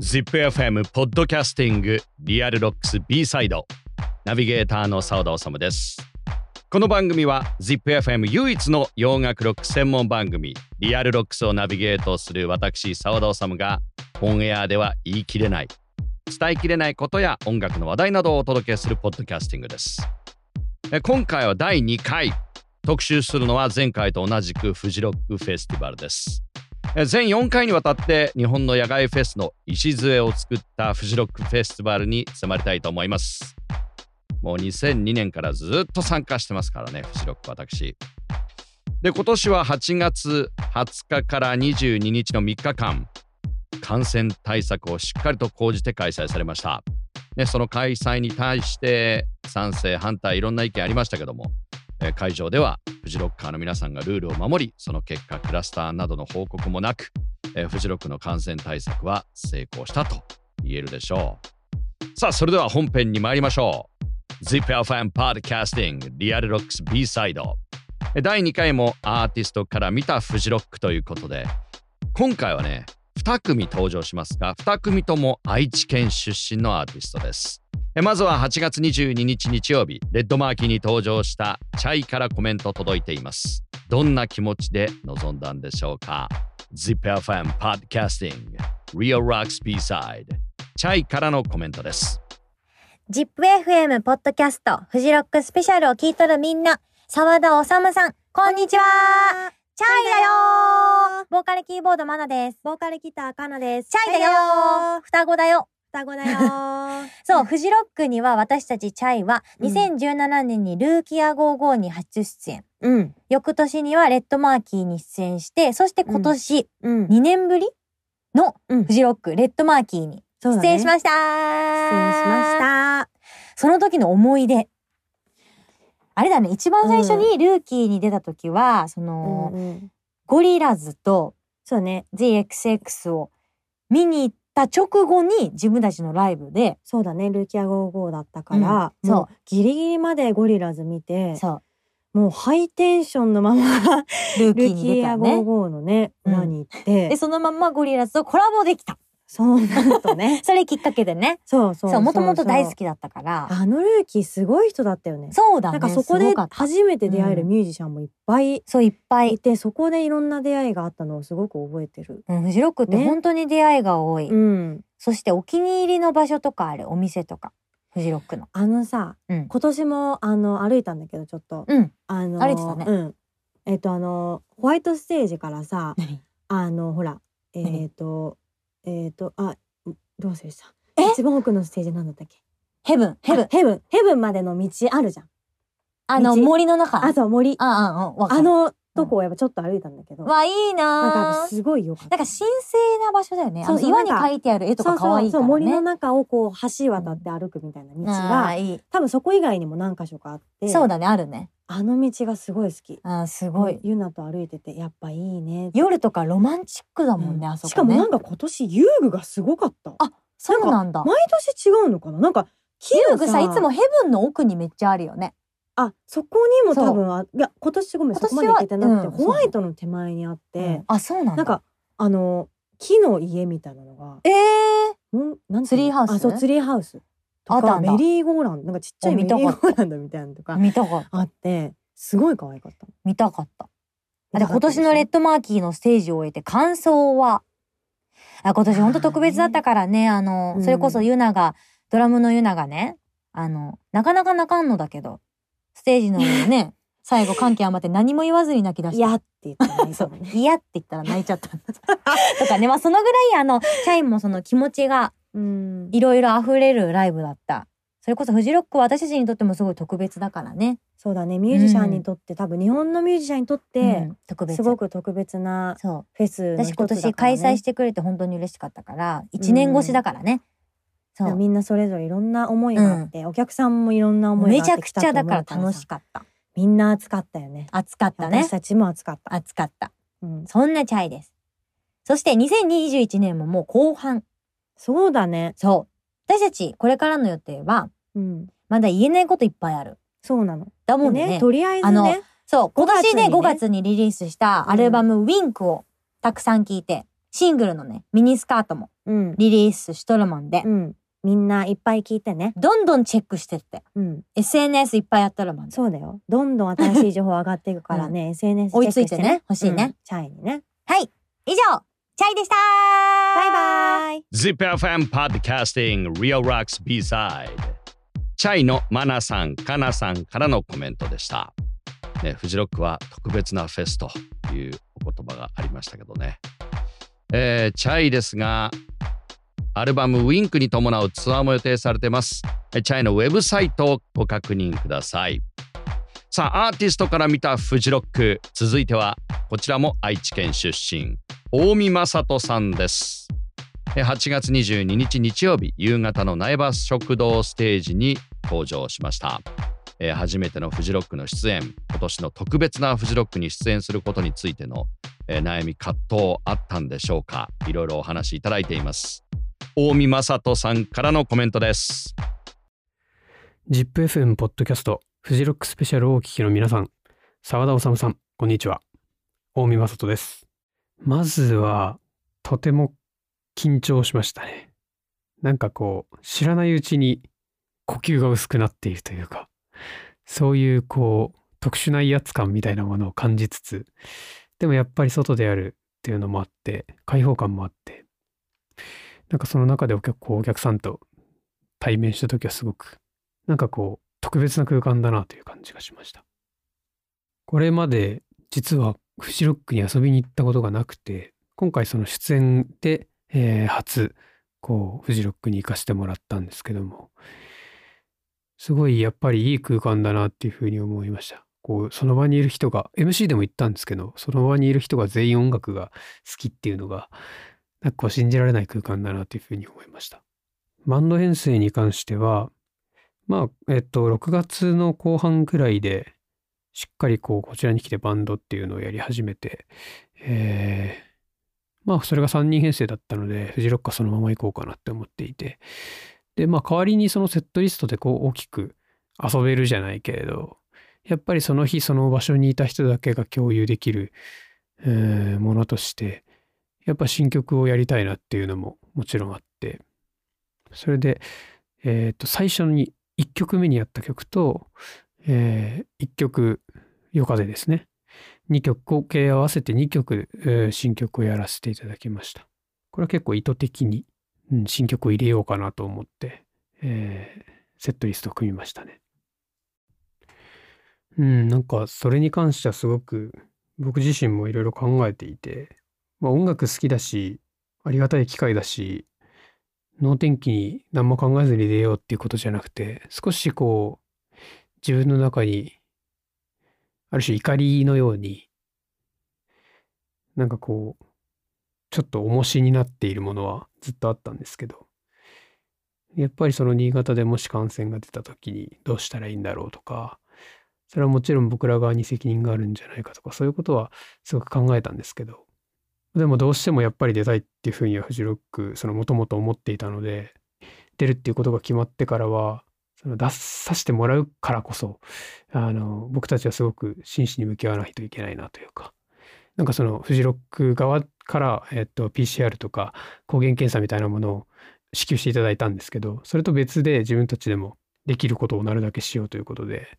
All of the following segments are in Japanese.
ZIPFM ポッドキャスティングリアルロックス B サイドナビゲーターの澤田治です。この番組は ZIPFM 唯一の洋楽ロック専門番組リアルロックスをナビゲートする私澤田治がオンエアでは言い切れない伝えきれないことや音楽の話題などをお届けするポッドキャスティングです。今回は第2回特集するのは前回と同じくフジロックフェスティバルです。全4回にわたって日本の野外フェスの礎を作ったフジロックフェスティバルに迫りたいと思います。もう2002年からずっと参加してますからね、フジロック私。で、今年は8月20日から22日の3日間、感染対策をしっかりと講じて開催されました。ね、その開催に対して賛成、反対、いろんな意見ありましたけども、会場ではフジロッカーの皆さんがルールを守りその結果クラスターなどの報告もなく、フジロックの感染対策は成功したと言えるでしょう。さあそれでは本編に参りましょう。ZIPFM Podcasting リアルロックス B サイド第2回もアーティストから見たフジロックということで今回はね2組登場しますが2組とも愛知県出身のアーティストです。まずは8月22日日曜日、レッドマーキーに登場したチャイからコメント届いています。どんな気持ちで臨んだんでしょうか ?ZIPFM Podcasting Real Rocks B-Side チャイからのコメントです。ZIPFM ポッドキャストフジロックスペシャルを聞いとるみんな、沢田治さん、こんにちはチャイだよボーカルキーボードマナです。ボーカルギターカナです。チャイだよ双子だよ双子だよ そう、フジロックには私たちチャイは2017年にルーキア55に初出演。うん。翌年にはレッドマーキーに出演して、そして今年、うん。2年ぶりのフジロック、レッドマーキーに出演しました、ね、出演しました。その時の思い出。あれだね、一番最初にルーキーに出た時は、その、うんうん、ゴリラズと、そうね、ZXX を見に行った直後に自分たちのライブで、そうだね、ルーキア55だったから、うん、そう。ギリギリまでゴリラズ見て、そう。もうハイテンションのままルーキーア55のね、裏に行って、で、そのままゴリラズとコラボできた。そうなんとね。それきっかけでね。そうそうそう。もともと大好きだったから。あのルーキーすごい人だったよね。そうだね。なんかそこで初めて出会えるミュージシャンもいっぱい、そういっぱいいて、そこでいろんな出会いがあったのをすごく覚えてる。うん、フジロックって本当に出会いが多い。うん。そしてお気に入りの場所とかある、お店とか。フジロックの。あのさ、うん、今年もあの歩いたんだけどちょっと。うん。あの歩いてたね。うん。えっ、とあのホワイトステージからさ、あのほらえっ、とえっ、とあどうせした一番奥のステージなんだったっけ？ヘブン、ヘブン、ヘブン、ヘブンまでの道あるじゃん。あの、森の中あ、そう、森。あ、あ、あ、あのとこをやっぱちょっと歩いたんだけど。わ、いいななんかすごいよ。なんか神聖な場所だよね。そう岩に描いてある絵とか可愛いからね。そう森の中をこう橋渡って歩くみたいな道が、多分そこ以外にも何箇所かあって。そうだね、あるね。あの道がすごい好き。あすごい。ユナと歩いてて、やっぱいいね。夜とかロマンチックだもんね、あそこしかもなんか今年遊具がすごかった。あ、そうなんだ。毎年違うのかな？なんか、遊具さ、いつもヘブンの奥にめっちゃあるよね。あ、そこにも多分あ、いや、今年ごめん、そこまで行けてなくて、うん、ホワイトの手前にあって、うん、あ、そうなんなんか、あの、木の家みたいなのが。ええー、んなんツリーハウス？あ、そう、ツリーハウス。とか、メリーゴーランド、なんかちっちゃいメリーゴーランドみたいなのとか、見たかった。あって、すごい可愛かった。見たかった。あ、で、今年のレッドマーキーのステージを終えて感想は？あ今年ほんと特別だったからね、あの、それこそユナが、ドラムのユナがね、あの、なかなか泣かんのだけど、ステージのね、最後、歓喜余って何も言わずに泣き出して。嫌って言ったら泣いた、ね。嫌って言ったら泣いちゃった。とかね、まあそのぐらいあの、チャイもその気持ちが、いろいろ溢れるライブだった。それこそフジロックは私たちにとってもすごい特別だからね。そうだね。ミュージシャンにとって、うん、多分日本のミュージシャンにとって、うん、特別。すごく特別なフェスの一つだね、私今年開催してくれて本当に嬉しかったから1年越しだからね、うん、そう。みんなそれぞれいろんな思いがあって、お客さんもいろんな思いがあってめちゃくちゃだから楽しかった。みんな暑かったよね。暑かったね。私たちも暑かった。暑かった、うん、そんなチャイです。そして2021年ももう後半そうだねそう私たちこれからの予定は、うん、まだ言えないこといっぱいある。そうなの。だもんね。ねとりあえずね。あの、そう、今年で5月にリリースしたアルバムウィンクをたくさん聴いて、シングルのね、ミニスカートもうん。リリースしとるもんでう、ん。みんないっぱい聞いてね。どんどんチェックしてって。うん。SNS いっぱいやっとるもんで。そうだよ。どんどん新しい情報上がっていくからね、SNS チェックして、ね。追いついてね欲しいねうんチャイにね。はい。以上、チャイでしたバイバイ。ZipFM Podcasting Real Rocks B-Side チャイのマナさん、カナさんからのコメントでした。ね、フジロックは特別なフェスというお言葉がありましたけどね。えーチャイですが、アルバムウィンクに伴うツアーも予定されてます。えチャイのウェブサイトをご確認ください。さあ、アーティストから見たフジロック、続いてはこちらも愛知県出身、大見正人さんです。8月22日日曜日夕方の苗場食堂ステージに登場しました。えー初めてのフジロックの出演、今年の特別なフジロックに出演することについての、えー悩み葛藤あったんでしょうかいろいろお話しいただいています。大見正人さんからのコメントです。ZIPFM ポッドキャストフジロックスペシャルをお聞きの皆さん、沢田治さん、こんにちは。大見正人です。まずは、とても緊張しましたね。なんかこう、知らないうちに呼吸が薄くなっているというか、そういうこう、特殊な威圧感みたいなものを感じつつ、でもやっぱり外でやるっていうのもあって、開放感もあって、なんかその中でお客お客さんと対面した時はすごくなんかこう、特別な空間だなという感じがしました。これまで実はフジロックに遊びに行ったことがなくて、今回その出演で、えー初、こう、フジロックに行かせてもらったんですけども、すごいやっぱりいい空間だなっていうふうに思いました。こう、その場にいる人が、MC でも言ったんですけど、その場にいる人が全員音楽が好きっていうのが、なんかこう信じられない空間だなというふうに思いました。バンド編成に関しては、まあ、えっと、6月の後半くらいで、しっかりこう、こちらに来てバンドっていうのをやり始めて、えーまあ、それが3人編成だったので、フジロックはそのまま行こうかなって思っていて、で、まあ、代わりにそのセットリストでこう、大きく遊べるじゃないけれど、やっぱりその日その場所にいた人だけが共有できる、えーものとして、やっぱ新曲をやりたいなっていうのももちろんあって、それで、えっ、と、最初に1曲目にやった曲と、え1曲、夜風ですね。2曲、合計合わせて2曲、えー新曲をやらせていただきました。これは結構意図的に、うん新曲を入れようかなと思って、えーセットリストを組みましたね。うん、なんかそれに関してはすごく僕自身もいろいろ考えていて、まあ、音楽好きだし、ありがたい機会だし、能天気に何も考えずに出ようっていうことじゃなくて、少しこう、自分の中に、ある種怒りのように、なんかこう、ちょっと重しになっているものはずっとあったんですけど、やっぱりその新潟でもし感染が出た時にどうしたらいいんだろうとか、それはもちろん僕ら側に責任があるんじゃないかとか、そういうことはすごく考えたんですけど、でもどうしてもやっぱり出たいっていうふうにはフジロック、そのもともと思っていたので、出るっていうことが決まってからは、その出させてもらうからこそ、あの、僕たちはすごく真摯に向き合わないといけないなというか、なんかそのフジロック側から、えっと、PCR とか抗原検査みたいなものを支給していただいたんですけど、それと別で自分たちでもできることをなるだけしようということで、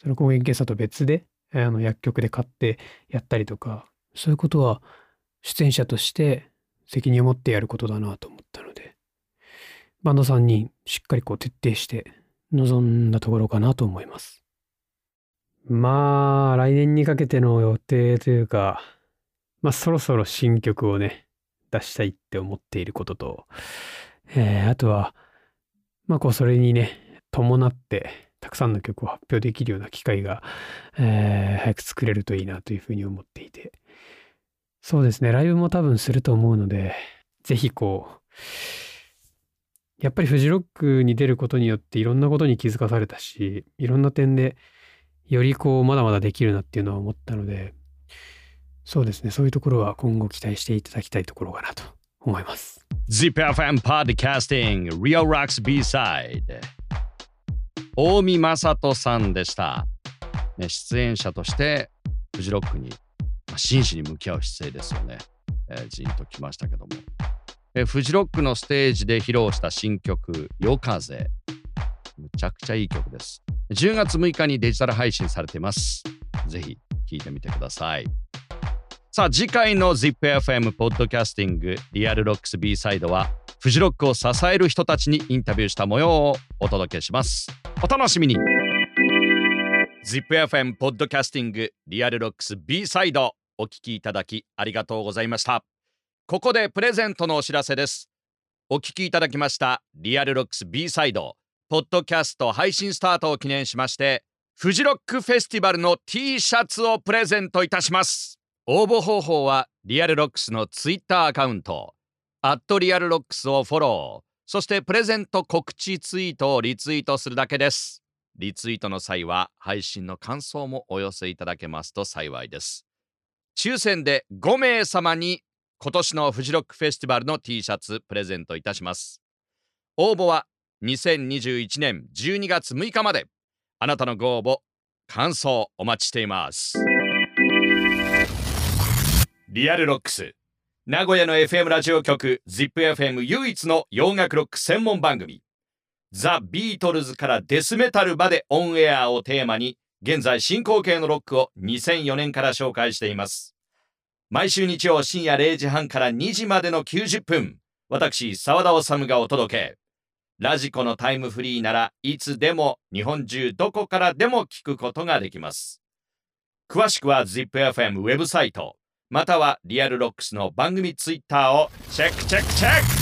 その抗原検査と別で、あの、薬局で買ってやったりとか、そういうことは出演者として責任を持ってやることだなと思ったので、バンド3人しっかりこう徹底して臨んだところかなと思います。まあ、来年にかけての予定というか、まあそろそろ新曲をね、出したいって思っていることと、えーあとは、まあこうそれにね、伴って、たくさんの曲を発表できるような機会が、えー早く作れるといいなというふうに思っていて、そうですね、ライブも多分すると思うので、ぜひこう、やっぱりフジロックに出ることによっていろんなことに気づかされたし、いろんな点でよりこうまだまだできるなっていうのは思ったので、そうですね、そういうところは今後期待していただきたいところかなと思います。ZipFM Podcasting Real Rocks B-Side 大見正人さんでした、ね、出演者としてフジロックにまあ真摯に向き合う姿勢ですよね。えー、ジンときましたけども、え、フジロックのステージで披露した新曲「夜風」むちゃくちゃいい曲です。10月6日にデジタル配信されています。ぜひ聴いてみてください。さあ次回の ZIPFM ポッドキャスティングリアルロックス B サイドはフジロックを支える人たちにインタビューした模様をお届けします。お楽しみに。ZIPFM ポッドキャスティングリアルロックス B サイドお聞きいただきありがとうございました。ここでプレゼントのお知らせです。お聞きいただきましたリアルロックス B サイドポッドキャスト配信スタートを記念しましてフジロックフェスティバルの T シャツをプレゼントいたします。応募方法はリアルロックスのツイッターアカウントアットリアルロックスをフォローそしてプレゼント告知ツイートをリツイートするだけです。リツイートの際は配信の感想もお寄せいただけますと幸いです。抽選で5名様に今年のフジロックフェスティバルの T シャツプレゼントいたします。応募は2021年12月6日まで。あなたのご応募、感想お待ちしています。リアルロックス。名古屋の FM ラジオ局 ZIPFM 唯一の洋楽ロック専門番組ザ・ビートルズからデスメタルまでオンエアをテーマに、現在進行形のロックを2004年から紹介しています。毎週日曜深夜0時半から2時までの90分、私、沢田治がお届け。ラジコのタイムフリーならいつでも日本中どこからでも聞くことができます。詳しくは ZIPFM ウェブサイト、またはリアルロックスの番組ツイッターをチェックチェックチェック